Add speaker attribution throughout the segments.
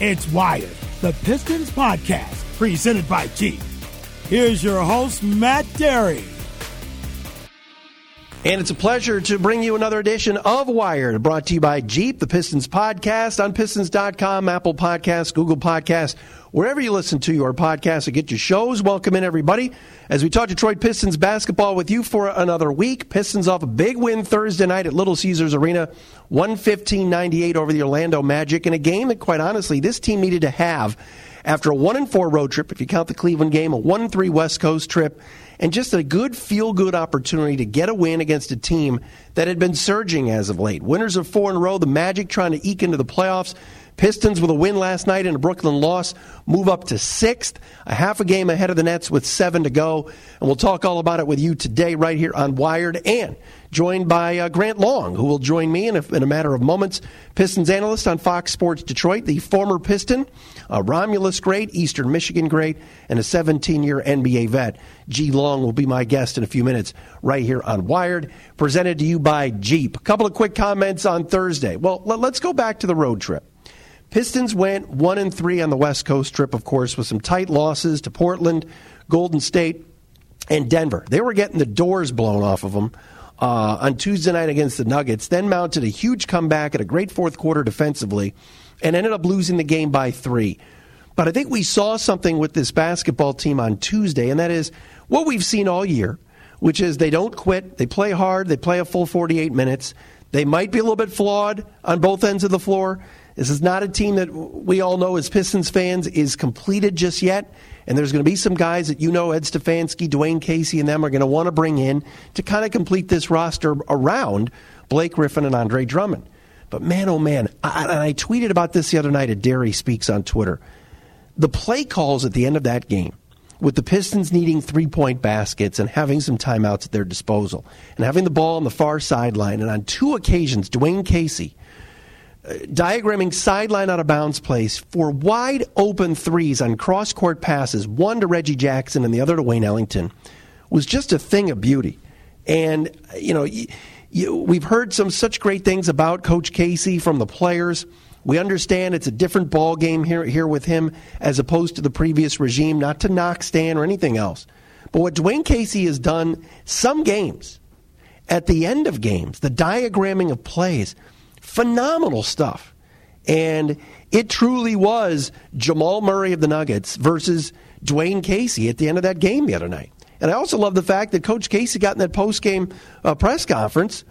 Speaker 1: It's Wired, the Pistons podcast, presented by Jeep. Here's your host, Matt Dery.
Speaker 2: And it's a pleasure to bring you another edition of Wired, brought to you by Jeep, the Pistons podcast on Pistons.com, Apple Podcasts, Google Podcasts, wherever you listen to your podcasts and get your shows. Welcome in, everybody, as we talk Detroit Pistons basketball with you for another week. Pistons off a big win Thursday night at Little Caesars Arena, 115-98 over the Orlando Magic, in a game that, quite honestly, this team needed to have after a 1 and 4 road trip, if you count the Cleveland game, a 1 3 West Coast trip and just a good feel good opportunity to get a win against a team that had been surging as of late. Winners of four in a row, the Magic trying to eke into the playoffs. Pistons with a win last night and a Brooklyn loss move up to sixth, a half a game ahead of the Nets with seven to go. And we'll talk all about it with you today, right here on Wired, and joined by uh, Grant Long, who will join me in a, in a, matter of moments. Pistons analyst on Fox Sports Detroit, the former Piston, a Romulus great, Eastern Michigan great, and a 17 year NBA vet. G. Long will be my guest in a few minutes right here on Wired, presented to you by Jeep. A couple of quick comments on Thursday. Well, let, let's go back to the road trip. Pistons went one and three on the West Coast trip, of course, with some tight losses to Portland, Golden State, and Denver. They were getting the doors blown off of them uh, on Tuesday night against the Nuggets. Then mounted a huge comeback at a great fourth quarter defensively, and ended up losing the game by three. But I think we saw something with this basketball team on Tuesday, and that is what we've seen all year, which is they don't quit, they play hard, they play a full 48 minutes. They might be a little bit flawed on both ends of the floor. This is not a team that we all know as Pistons fans is completed just yet. And there's going to be some guys that you know, Ed Stefanski, Dwane Casey, and them are going to want to bring in to kind of complete this roster around Blake Griffin and Andre Drummond. But man, oh man, I, and I tweeted about this the other night at Dery Speaks on Twitter. The play calls at the end of that game, with the Pistons needing three point baskets and having some timeouts at their disposal, and having the ball on the far sideline, and on two occasions, Dwane Casey diagramming sideline out of bounds plays for wide open threes on cross court passes, one to Reggie Jackson and the other to Wayne Ellington, was just a thing of beauty. And, you know, you, you, we've heard some such great things about Coach Casey from the players. We understand it's a different ball game here, here with him as opposed to the previous regime, not to knock Stan or anything else. But what Dwane Casey has done some games, at the end of games, the diagramming of plays – phenomenal stuff. And it truly was Jamal Murray of the Nuggets versus Dwane Casey at the end of that game the other night. And I also love the fact that Coach Casey got in that post game uh, press conference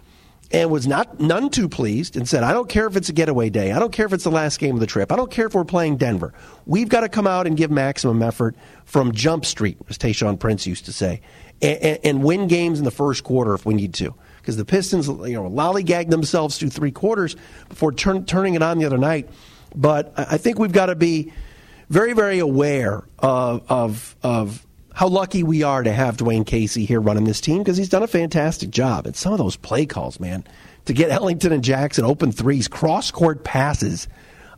Speaker 2: and was not none too pleased and said, I don't care if it's a getaway day. I don't care if it's the last game of the trip. I don't care if we're playing Denver. We've got to come out and give maximum effort from Jump Street, as Tayshaun Prince used to say, and, and, and win games in the first quarter if we need to because the Pistons, you know, lollygagged themselves through three quarters before turn, turning it on the other night. But I think we've got to be very, very aware of, of, of how lucky we are to have Dwane Casey here running this team because he's done a fantastic job. And some of those play calls, man, to get Ellington and Jackson open threes, cross court passes,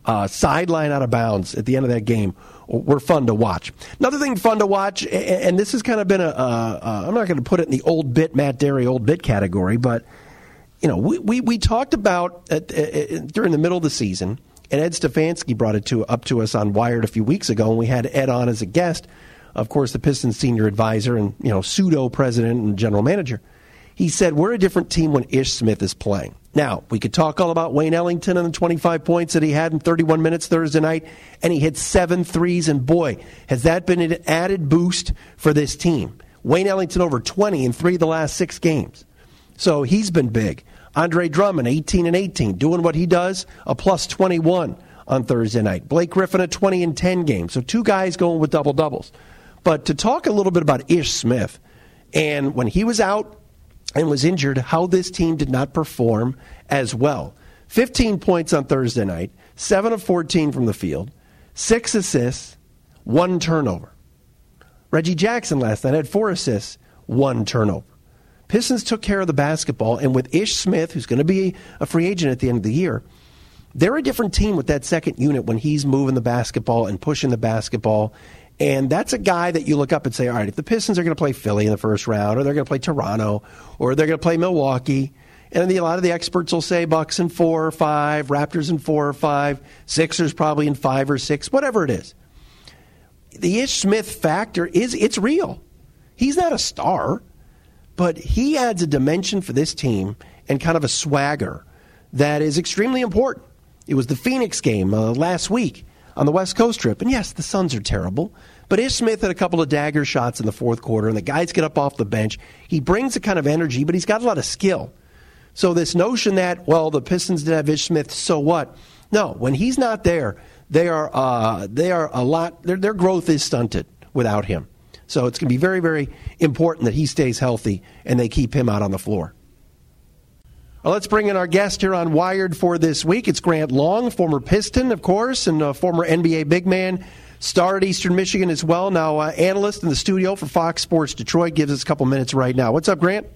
Speaker 2: uh, sideline out of bounds at the end of that game were fun to watch. Another thing fun to watch, and this has kind of been a, a I'm not going to put it in the old bit Matt Dery old bit category, but you know, we, we, we talked about at, during the middle of the season, and Ed Stefanski brought it to up to us on Wired a few weeks ago, and we had Ed on as a guest. Of course, the Pistons senior advisor and you know pseudo president and general manager. He said we're a different team when Ish Smith is playing. Now, we could talk all about Wayne Ellington and the 25 points that he had in 31 minutes Thursday night, and he hit seven threes, and boy, has that been an added boost for this team. Wayne Ellington over 20 in three of the last six games. So he's been big. Andre Drummond, 18 and 18, doing what he does, a plus 21 on Thursday night. Blake Griffin, a 20 and 10 game. So two guys going with double doubles. But to talk a little bit about Ish Smith, and when he was out, and was injured, how this team did not perform as well. 15 points on Thursday night, 7 of 14 from the field, 6 assists, 1 turnover. Reggie Jackson last night had 4 assists, 1 turnover. Pistons took care of the basketball, and with Ish Smith, who's going to be a free agent at the end of the year, they're a different team with that second unit when he's moving the basketball and pushing the basketball and that's a guy that you look up and say, all right, if the Pistons are going to play Philly in the first round, or they're going to play Toronto, or they're going to play Milwaukee, And a lot of the experts will say Bucks in four or five, Raptors in four or five, Sixers probably in five or six, whatever it is. The Ish Smith factor is it's real. He's not a star, but he adds a dimension for this team and kind of a swagger that is extremely important. It was the Phoenix game uh, last week on the West Coast trip. And yes, the Suns are terrible. But Ish Smith had a couple of dagger shots in the fourth quarter, and the guys get up off the bench. He brings a kind of energy, but he's got a lot of skill. So this notion that, well, the Pistons didn't have Ish Smith, so what? No, when he's not there, they are, uh, they are a lot, their, their growth is stunted without him. So it's going to be very, very important that he stays healthy and they keep him out on the floor. Well, let's bring in our guest here on Wired for this week. It's Grant Long, former Piston, of course, and a former NBA big man. Star at Eastern Michigan as well. Now, uh, analyst in the studio for Fox Sports Detroit gives us a couple minutes right now. What's up, Grant?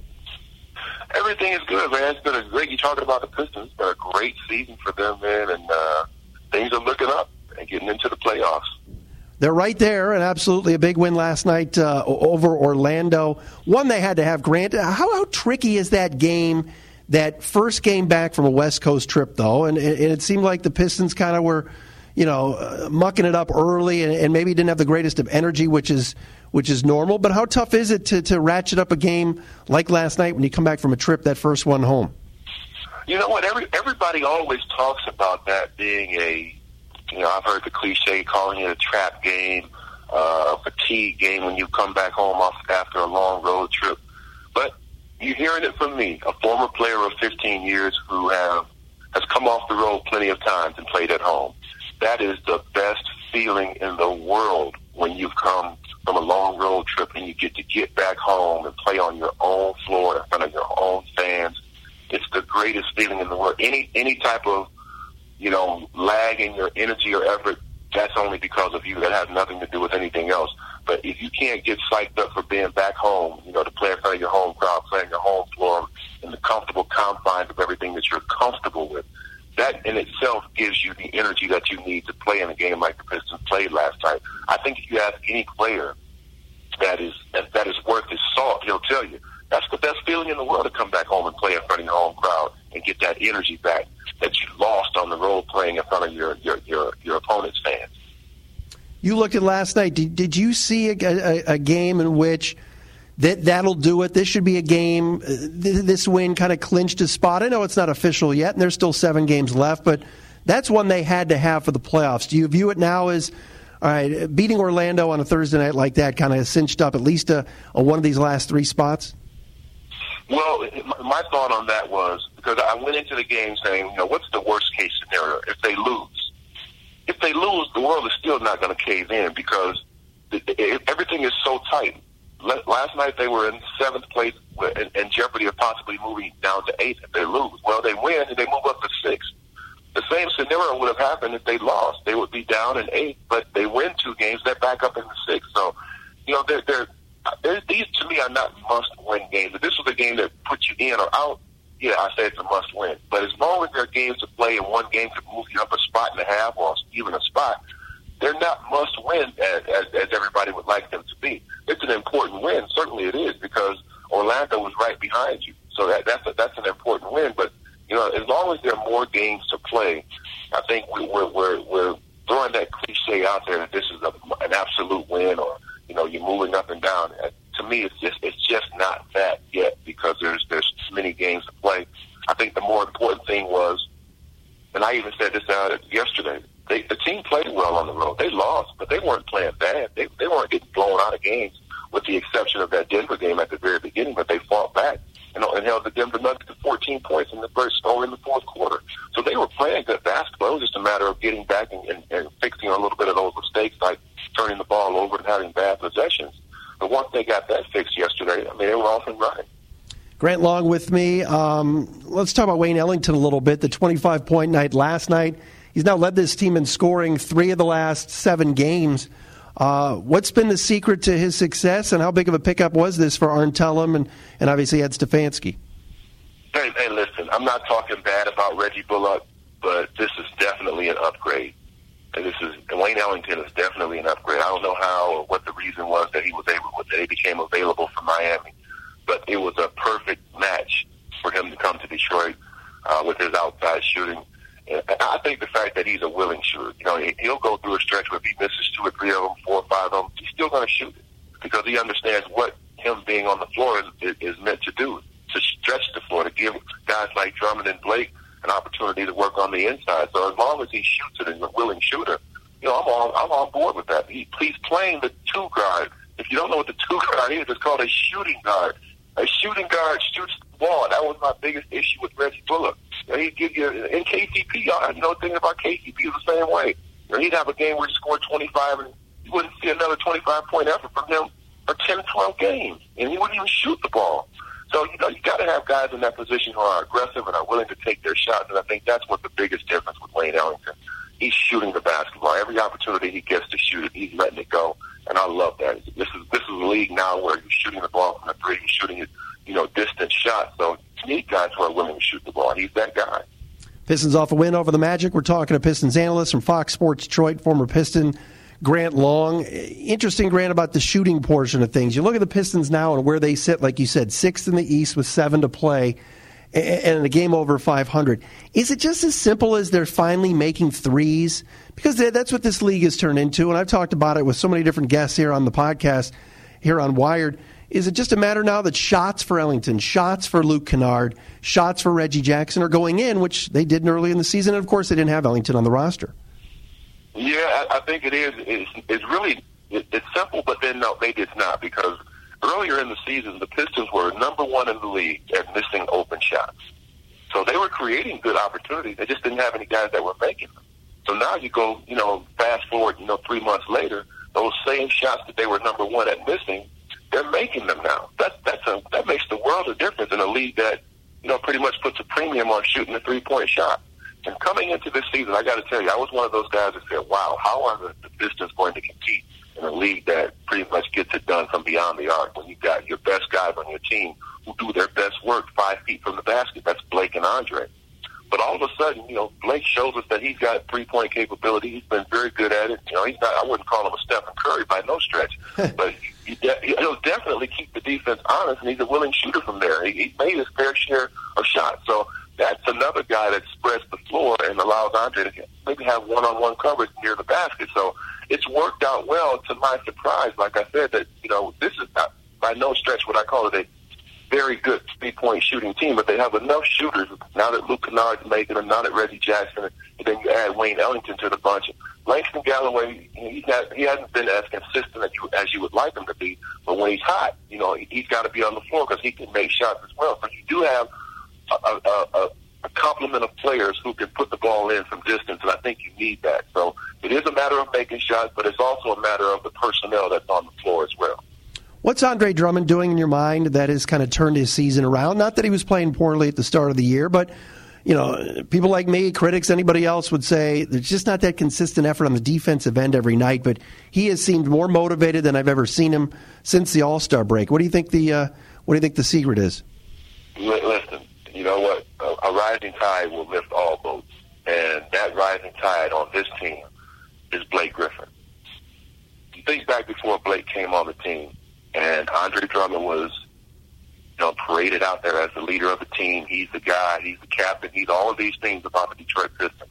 Speaker 3: Everything is good, man. It's been a great. You talking about the Pistons? It's been a great season for them, man, and uh, things are looking up and getting into the playoffs.
Speaker 2: They're right there, and absolutely a big win last night uh, over Orlando. One they had to have. Grant, how, how tricky is that game? That first game back from a West Coast trip, though, and, and it seemed like the Pistons kind of were, you know, uh, mucking it up early, and, and, maybe didn't have the greatest of energy, which is which is normal. But how tough is it to, to ratchet up a game like last night when you come back from a trip, that first one home?
Speaker 3: You know what? Every everybody always talks about that being a, you know, I've heard the cliche calling it a trap game, uh, a fatigue game when you come back home off after a long road trip. But you're hearing it from me, a former player of 15 years who have has come off the road plenty of times and played at home. That is the best feeling in the world when you've come from a long road trip and you get to get back home and play on your own floor in front of your own fans. It's the greatest feeling in the world. Any any type of you know lag in your energy or effort, that's only because of you. That has nothing to do with anything else. But if you can't get psyched up for being back home, you know, to play in front of your home crowd, playing your home floor in the comfortable confines of everything that you're comfortable with, that in itself gives you the energy that you need to play in a game like the Pistons played last night. I think if you ask any player that is that, that is worth his salt, he'll tell you that's the best feeling in the world to come back home and play in front of your home crowd and get that energy back that you lost on the road playing in front of your your your, your opponent's fans.
Speaker 2: You looked at last night. Did, did you see a, a, a game in which that that'll do it? This should be a game. Uh, this win kind of clinched a spot. I know it's not official yet, and there's still seven games left, but that's one they had to have for the playoffs. Do you view it now as all right, beating Orlando on a Thursday night like that kind of cinched up at least a, a one of these last three spots?
Speaker 3: Well, my thought on that was because I went into the game saying, you know, what's the worst case scenario if they lose? if they lose, the world is still not going to cave in because everything is so tight. Last night they were in seventh place in jeopardy of possibly moving down to eighth if they lose. Well, they win and they move up to sixth. The same scenario would have happened if they lost. They would be down in eighth, but they win two games, they're back up in the sixth. So, you know, they're, they're, they're these to me are not must-win games. If this was a game that puts you in or out, yeah, I say it's a must win. But as long as there are games to play and one game could move you up a spot and a half or even a spot, they're not must win as, as, as everybody would like them to be. It's an important win. Certainly it is because Orlando was right behind you. So that, that's a, that's an important win. But, you know, as long as there are more games to play, I think we, we're, we're, we're throwing that cliche out there that this is a, an absolute win or, you know, you're moving up and down uh, to me, it's just it's just not that yet because there's there's many games to play. I think the more important thing was, and I even said this out yesterday. They, the team played well on the road. They lost, but they weren't playing bad. They they weren't getting blown out of games, with the exception of that Denver game at the very beginning. But they fought back and, and held the Denver Nuggets to 14 points in the first or in the fourth quarter. So they were playing good basketball. It was just a matter of getting back and, and, and fixing a little bit of those mistakes, like turning the ball over and having bad possessions. But once they got that fixed yesterday, I mean, they were off and running.
Speaker 2: Grant Long with me. Um, let's talk about Wayne Ellington a little bit. The 25 point night last night. He's now led this team in scoring three of the last seven games. Uh, what's been the secret to his success, and how big of a pickup was this for Arn Tellem and, and obviously Ed Stefanski?
Speaker 3: Hey, hey, listen, I'm not talking bad about Reggie Bullock, but this is definitely an upgrade. And this is Wayne Ellington is definitely an upgrade. I don't know how or what the reason was that he was able that he became available for Miami, but it was a perfect match for him to come to Detroit uh, with his outside shooting. I think the fact that he's a willing shooter, you know, he'll go through a stretch where if he misses two or three of them, four or five of them, he's still going to shoot it because he understands what him being on the floor is, is meant to do, to stretch the floor, to give guys like Drummond and Blake an opportunity to work on the inside. So as long as he shoots it and a willing shooter, you know, I'm on, I'm on board with that. He, he's playing the two guard. If you don't know what the two guard is, it's called a shooting guard. A shooting guard shoots the ball. That was my biggest issue with Reggie Bullock. He'd give you in KCP. Y'all know thing about KCP is the same way. You he'd have a game where he scored 25, and you wouldn't see another 25 point effort from him for 10, 12 games, and he wouldn't even shoot the ball. So you know you got to have guys in that position who are aggressive and are willing to take their shots, and I think that's what the biggest difference with Wayne Ellington. He's shooting the basketball every opportunity he gets to shoot it. He's letting it go, and I love that. This is this is a league now where you're shooting the ball from the three, you're shooting it, you know, distant shots. So you need guys who are willing to shoot the ball. He's that guy.
Speaker 2: Pistons off a win over the Magic. We're talking to Pistons analyst from Fox Sports Detroit, former Piston Grant Long. Interesting, Grant, about the shooting portion of things. You look at the Pistons now and where they sit, like you said, sixth in the East with seven to play and a game over 500. Is it just as simple as they're finally making threes? Because that's what this league has turned into, and I've talked about it with so many different guests here on the podcast, here on Wired. Is it just a matter now that shots for Ellington, shots for Luke Kennard, shots for Reggie Jackson are going in, which they didn't early in the season, and of course they didn't have Ellington on the roster?
Speaker 3: Yeah, I, I think it is. It's, it's really it, it's simple, but then no, maybe it's not because earlier in the season the Pistons were number one in the league at missing open shots. So they were creating good opportunities. They just didn't have any guys that were making them. So now you go, you know, fast forward, you know, three months later, those same shots that they were number one at missing, they're making them now. That that's a that makes the world of difference in a league that you know pretty much puts a premium on shooting a three point shot. And coming into this season, I got to tell you, I was one of those guys that said, "Wow, how are the, the Pistons going to compete in a league that pretty much gets it done from beyond the arc when you've got your best guys on your team who do their best work five feet from the basket? That's Blake and Andre." But all of a sudden, you know, Blake shows us that he's got three point capability. He's been very good at it. You know, he's not, I wouldn't call him a Stephen Curry by no stretch, but he'll definitely keep the defense honest, and he's a willing shooter from there. He, he made his fair share of shots. So that's another guy that spreads the floor and allows Andre to maybe have one-on-one coverage near the basket. So it's worked out well. To my surprise, like I said, that you know this is not by no stretch what I call it a very good three-point shooting team, but they have enough shooters now that Luke Kennard's making them, now that Reggie Jackson, and then you add Wayne Ellington to the bunch. Langston Galloway, he's not, he hasn't been as consistent as you, as you would like him to be, but when he's hot, you know, he's got to be on the floor because he can make shots as well. So you do have a, a, a, a complement of players who can put the ball in from distance, and I think you need that. So it is a matter of making shots, but it's also a matter of the personnel that's on the floor as well.
Speaker 2: What's Andre Drummond doing in your mind that has kind of turned his season around? Not that he was playing poorly at the start of the year, but you know, people like me, critics, anybody else would say there's just not that consistent effort on the defensive end every night. But he has seemed more motivated than I've ever seen him since the All Star break. What do you think the uh, What do you think the secret is?
Speaker 3: Listen, you know what? A, rising tide will lift all boats, and that rising tide on this team is Blake Griffin. Think back before Blake came on the team, and Andre Drummond was, you know, paraded out there as the leader of the team. He's the guy. He's the captain. He's all of these things about the Detroit Pistons.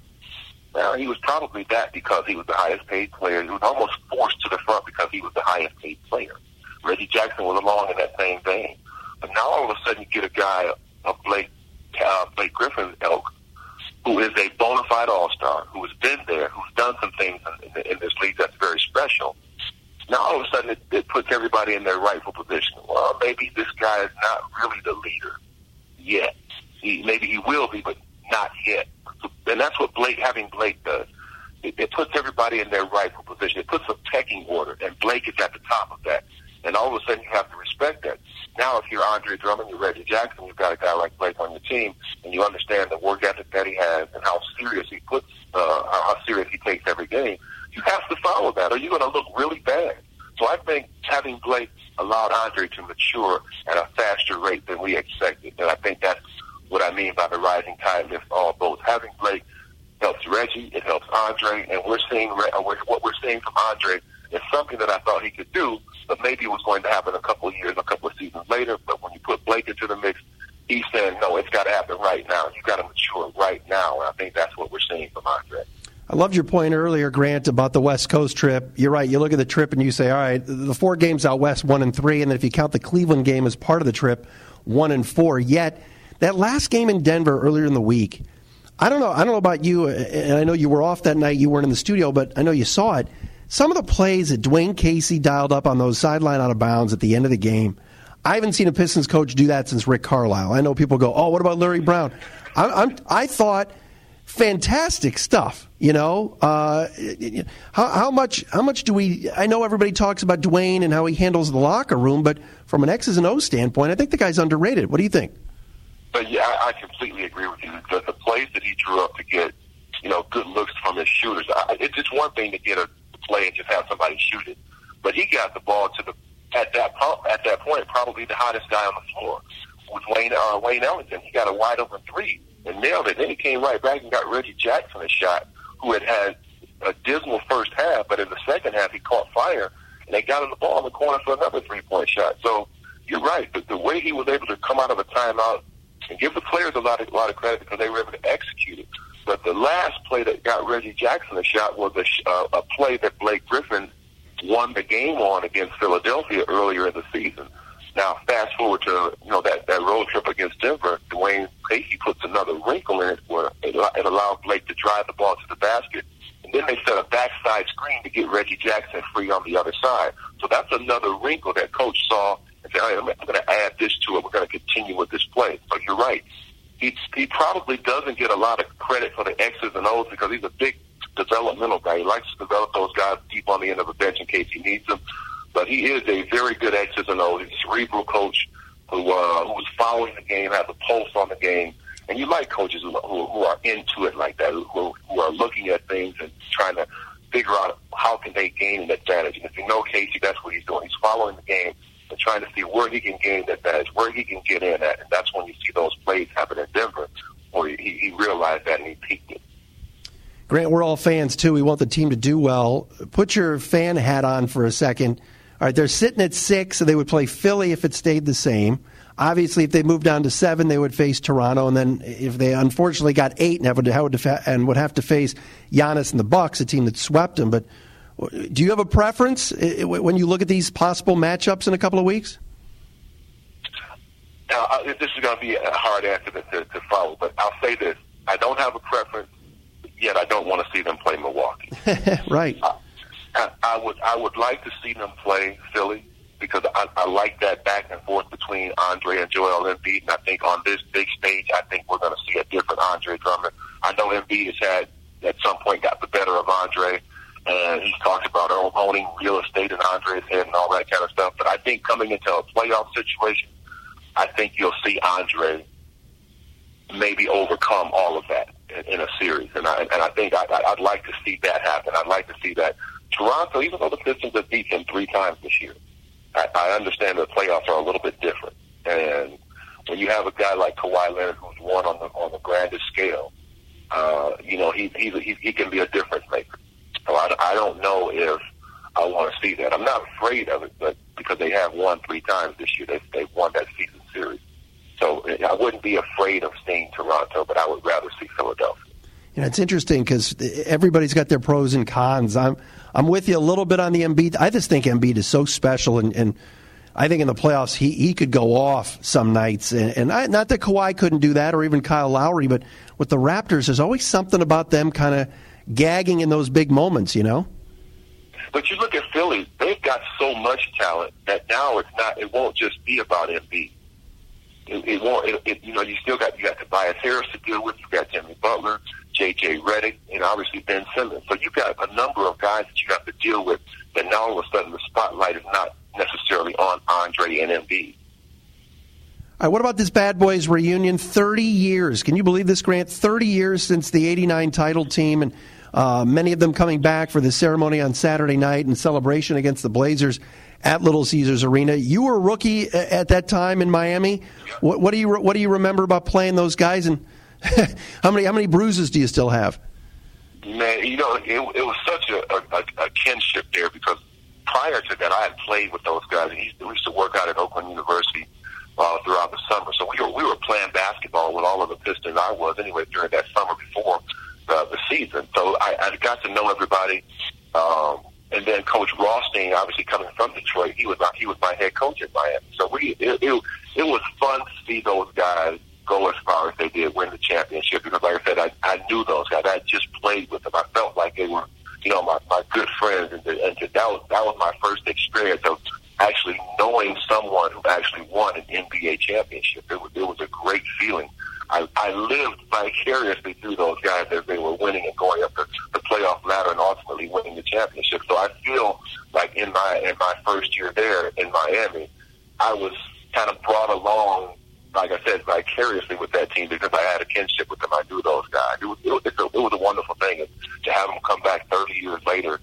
Speaker 3: Now, he was probably that because he was the highest paid player. He was almost forced to the front because he was the highest paid player. Reggie Jackson was along in that same vein. But now all of a sudden you get a guy of Blake uh, Blake Griffin's elk, who is a bona fide all star, who has been there, who's done some things in, in, in this league that's very special. Now all of a sudden it, it puts everybody in their rightful position. Well, maybe this guy is not really the leader yet. He, maybe he will be, but not yet. And that's what Blake having Blake does. It, it puts everybody in their rightful position. It puts a pecking order, and Blake is at the top of that. And all of a sudden, you have to respect that. Now, if you're Andre Drummond, you're Reggie Jackson, you've got a guy like Blake on your team, and you understand the work ethic that he has and how serious he puts, uh, how serious he takes every game, you have to follow that, or you're going to look really bad. So I think having Blake allowed Andre to mature at a faster rate than we expected, and I think that's what I mean by the rising tide lifts all boats. Having Blake helps Reggie, it helps Andre, and we're seeing uh, what we're seeing from Andre is something that I thought he could do, but maybe it was going to happen a couple of years, a couple of seasons later. But when you put Blake into the mix, he's saying, no, it's got to happen right now. You got to mature right now. And I think that's what we're seeing from Andre.
Speaker 2: I loved your point earlier, Grant, about the West Coast trip. You're right. You look at the trip and you say, all right, the four games out west, one and three, and then if you count the Cleveland game as part of the trip, one and four. Yet that last game in Denver earlier in the week, I don't know. I don't know about you, and I know you were off that night. You weren't in the studio, but I know you saw it. Some of the plays that Dwane Casey dialed up on those sideline out of bounds at the end of the game. I haven't seen a Pistons coach do that since Rick Carlisle. I know people go, "Oh, what about Larry Brown?" I, I thought fantastic stuff. You know, uh, how, how, much? How much do we? I know everybody talks about Dwane and how he handles the locker room, but from an X's and O's standpoint, I think the guy's underrated. What do you think?
Speaker 3: But yeah, I, I completely agree with you. The, the plays that he drew up to get, you know, good looks from his shooters. I, it's just one thing to get a play and just have somebody shoot it, but he got the ball to the at that at that point probably the hottest guy on the floor with Wayne uh, Wayne Ellington. He got a wide open three and nailed it. Then he came right back and got Reggie Jackson a shot, who had had a dismal first half, but in the second half he caught fire and they got him the ball in the corner for another three point shot. So you're right. The, the way he was able to come out of a timeout and give the players a lot of a lot of credit because they were able to execute it. But the last play that got Reggie Jackson a shot was a, uh, a play that Blake Griffin won the game on against Philadelphia earlier in the season. Now, fast forward to you know that that road trip against Denver, Dwane Casey puts another wrinkle in it where it, it allowed Blake to drive the ball to the basket, and then they set a backside screen to get Reggie Jackson free on the other side. So that's another wrinkle that coach saw and said, hey, I'm going to add this to it. We're going to continue with this play. So you're right. He, he probably doesn't get a lot of credit for the X's and O's because he's a big developmental guy. He likes to develop those guys deep on the end of a bench in case he needs them. But he is a very good X's and O's. He's a cerebral coach who uh, who is following the game, has a pulse on the game, and you like coaches who, who, who are into it like that, who, who are looking at things and trying to figure out how can they gain an advantage. And if you know Casey, that's what he's doing. He's following the game and trying to see where he can gain that advantage, where he can get in at. And that's when you see those plays happen in Denver, where he, he realized that and he peaked it.
Speaker 2: Grant, we're all fans too. We want the team to do well. Put your fan hat on for a second. Right, they're sitting at six, so they would play Philly if it stayed the same. Obviously, if they moved down to seven, they would face Toronto, and then if they unfortunately got eight and would, and would have to face Giannis and the Bucks, a team that swept them. But do you have a preference when you look at these possible matchups in a couple of weeks?
Speaker 3: Now, this is going to be a hard answer to, to follow, but I'll say this: I don't have a preference, yet I don't want to see them play Milwaukee.
Speaker 2: right.
Speaker 3: I, I, would I would like to see them play Philly because I, I like that back and forth between Andre and Joel Embiid, and I think on this big stage, I think we're going to see a different Andre Drummond. I know Embiid has had at some point got the better of Andre and he's talked about owning real estate in Andre's head and all that kind of stuff. But I think coming into a playoff situation, I think you'll see Andre maybe overcome all of that in, in a series, and I and I think I, I'd like to see that happen. I'd like to see that Toronto, even though the Pistons have beat them three times this year, I, I understand the playoffs are a little bit different, and when you have a guy like Kawhi Leonard who's won on the on the grandest scale, uh, you know he he he, he can be a difference maker. So I, I don't know if I want to see that. I'm not afraid of it, but because they have won three times this year, they, they've won that season series. So I wouldn't be afraid of seeing Toronto, but I would rather see Philadelphia.
Speaker 2: You know, it's interesting because everybody's got their pros and cons. I'm I'm with you a little bit on the Embiid. I just think Embiid is so special, and, and I think in the playoffs he, he could go off some nights. And, and I, not that Kawhi couldn't do that, or even Kyle Lowry, but with the Raptors, there's always something about them kind of gagging in those big moments, you know?
Speaker 3: But you look at Philly; they've got so much talent that now it's not. It won't just be about Embiid. It, it won't. It, it, you know, you still got you got Tobias Harris to deal with. You got Jimmy Butler, J.J. Redick, and obviously Ben Simmons. So you've got a number of guys that you have to deal with. That now all of a sudden the spotlight is not necessarily on Andre and Embiid.
Speaker 2: All right, what about this Bad Boys reunion? 30 years. Can you believe this, Grant? 30 years since the 89 title team, and uh, many of them coming back for the ceremony on Saturday night and celebration against the Blazers at Little Caesars Arena. You were a rookie at that time in Miami. What, what do you what do you remember about playing those guys, and how many how many bruises do you still have?
Speaker 3: Man, you know, it, it was such a, a, a kinship there because prior to that, I had played with those guys. We used to work out at Oakland University uh, throughout the summer. So we were we were playing basketball with all of the Pistons. I was anyway during that summer before uh, the season. So I, I got to know everybody. Um, and then Coach Rothstein, obviously coming from Detroit, he was he was my head coach at Miami. So we it, it, it was fun to see those guys go as far as they did, win the championship. Because like I said, I, I knew those guys. I just played with them. I felt like they were, you know, my, my good friends, and, and that was that was my first experience of actually knowing someone who actually won an NBA championship. It was it was a great feeling. I, I lived vicariously through those guys as they were winning and going up the, the playoff ladder and ultimately winning the championship. So I feel like in my in my first year there in Miami, I was kind of brought along, like I said, vicariously with that team because I had a kinship with them. I knew those guys. It was it a, it was a wonderful thing to have them come back 30 years later.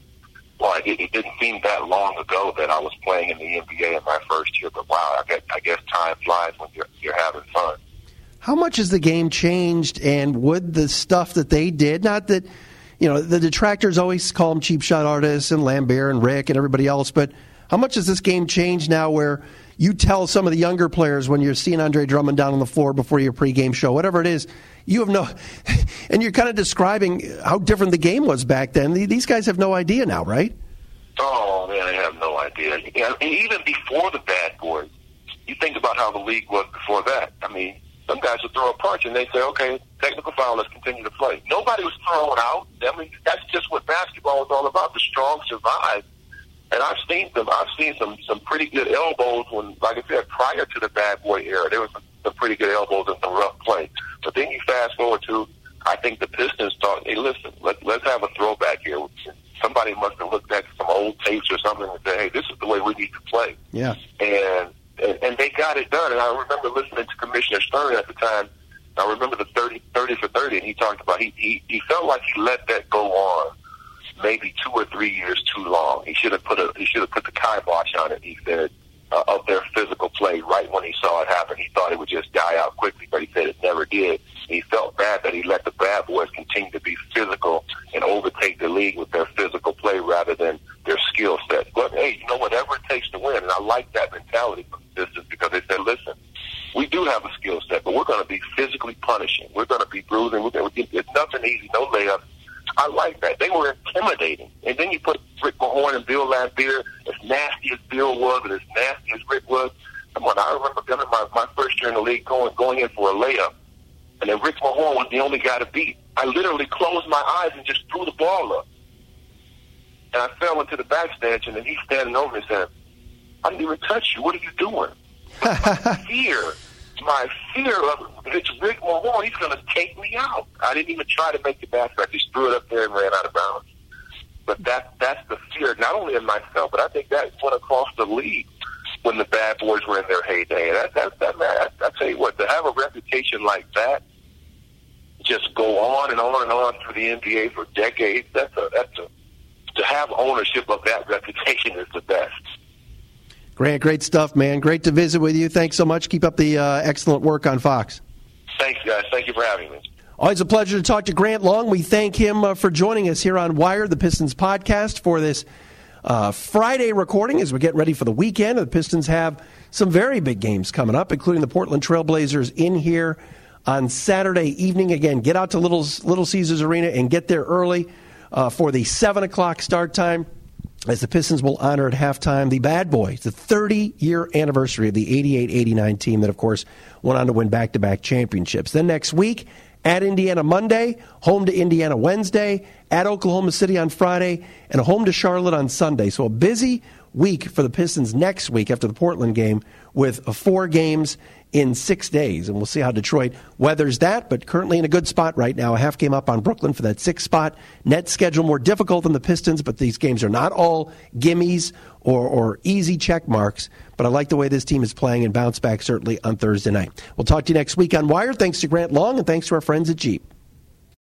Speaker 3: Well, it, it didn't seem that long ago that I was playing in the NBA in my first year, but wow, I guess, I guess time flies when you're you're having fun.
Speaker 2: How much has the game changed, and would the stuff that they did, not that, you know, the detractors always call them cheap shot artists and Laimbeer and Rick and everybody else, but how much has this game changed now where you tell some of the younger players when you're seeing Andre Drummond down on the floor before your pregame show, whatever it is, you have no, and you're kind of describing how different the game was back then. These guys have no idea now, right?
Speaker 3: Oh man, I have no idea. And even before the bad boys, you think about how the league was before that. I mean, some guys would throw a punch and they say, okay, technical foul, let's continue to play. Nobody was thrown out. I mean, that's just what basketball was all about. The strong survive. And I've seen them. I've seen some some pretty good elbows when, like I said, prior to the bad boy era, there was some, some pretty good elbows and some rough play. But then you fast forward to, I think the Pistons thought, hey, listen, let, let's have a throwback here. Somebody must have looked at some old tapes or something and said, hey, this is the way we need to play.
Speaker 2: Yeah.
Speaker 3: And and, and they got it done. And I remember listening to Commissioner Stern at the time. I remember the 30, 30 for 30, and he talked about he, he, he felt like he let that go on maybe two or three years too long. He should have put a he should have put the kibosh on it. He said uh, of their physical play right when he saw it happen. He thought it would just die out quickly, but he said it never did. He felt bad that he let the bad boys continue to be physical and overtake the league with their physical play rather than their skill set. But hey, you know whatever it takes to win, and I like that mentality from the Pistons because they said, listen, we do have a skill set, but we're going to be physically punishing. We're going to be bruising. We're going to, it's nothing easy, no layups. I like that. They were intimidating. And then you put Rick Mahorn and Bill Laimbeer, as nasty as Bill was and as nasty as Rick was. Come on, I remember coming my, my first year in the league going going in for a layup. And then Rick Mahorn was the only guy to beat. I literally closed my eyes and just threw the ball up. And I fell into the backstretch, and then he's standing over me and said, I didn't even touch you. What are you doing? fear my fear of it's Rick To take me out. I didn't even try to make the basket. I just threw it up there and ran out of bounds. But that that's the fear, not only in myself, but I think that went across the league when the bad boys were in their heyday. And that, that, that, man, I, I tell you what, to have a reputation like that, just go on and on and on through the NBA for decades, that's a, that's a, to have ownership of that reputation is the best.
Speaker 2: Grant, great stuff, man. Great to visit with you. Thanks so much. Keep up the uh, excellent work on Fox.
Speaker 3: Thanks, guys. Thank you for having me.
Speaker 2: Always a pleasure to talk to Grant Long. We thank him uh, for joining us here on Wire, the Pistons podcast, for this uh, Friday recording as we get ready for the weekend. The Pistons have some very big games coming up, including the Portland Trailblazers in here on Saturday evening. Again, get out to Little, Little Caesars Arena and get there early uh, for the 7 o'clock start time as the Pistons will honor at halftime the Bad Boys, the 30 year anniversary of the 88 89 team that, of course, went on to win back to back championships. Then next week, at Indiana Monday, home to Indiana Wednesday, at Oklahoma City on Friday, and home to Charlotte on Sunday. So a busy week for the Pistons next week after the Portland game with four games in six days. And we'll see how Detroit weathers that, but currently in a good spot right now. A half game up on Brooklyn for that sixth spot. Net schedule more difficult than the Pistons, but these games are not all gimmies or, or easy check marks. But I like the way this team is playing and bounce back certainly on Thursday night. We'll talk to you next week on Wire. Thanks to Grant Long and thanks to our friends at Jeep.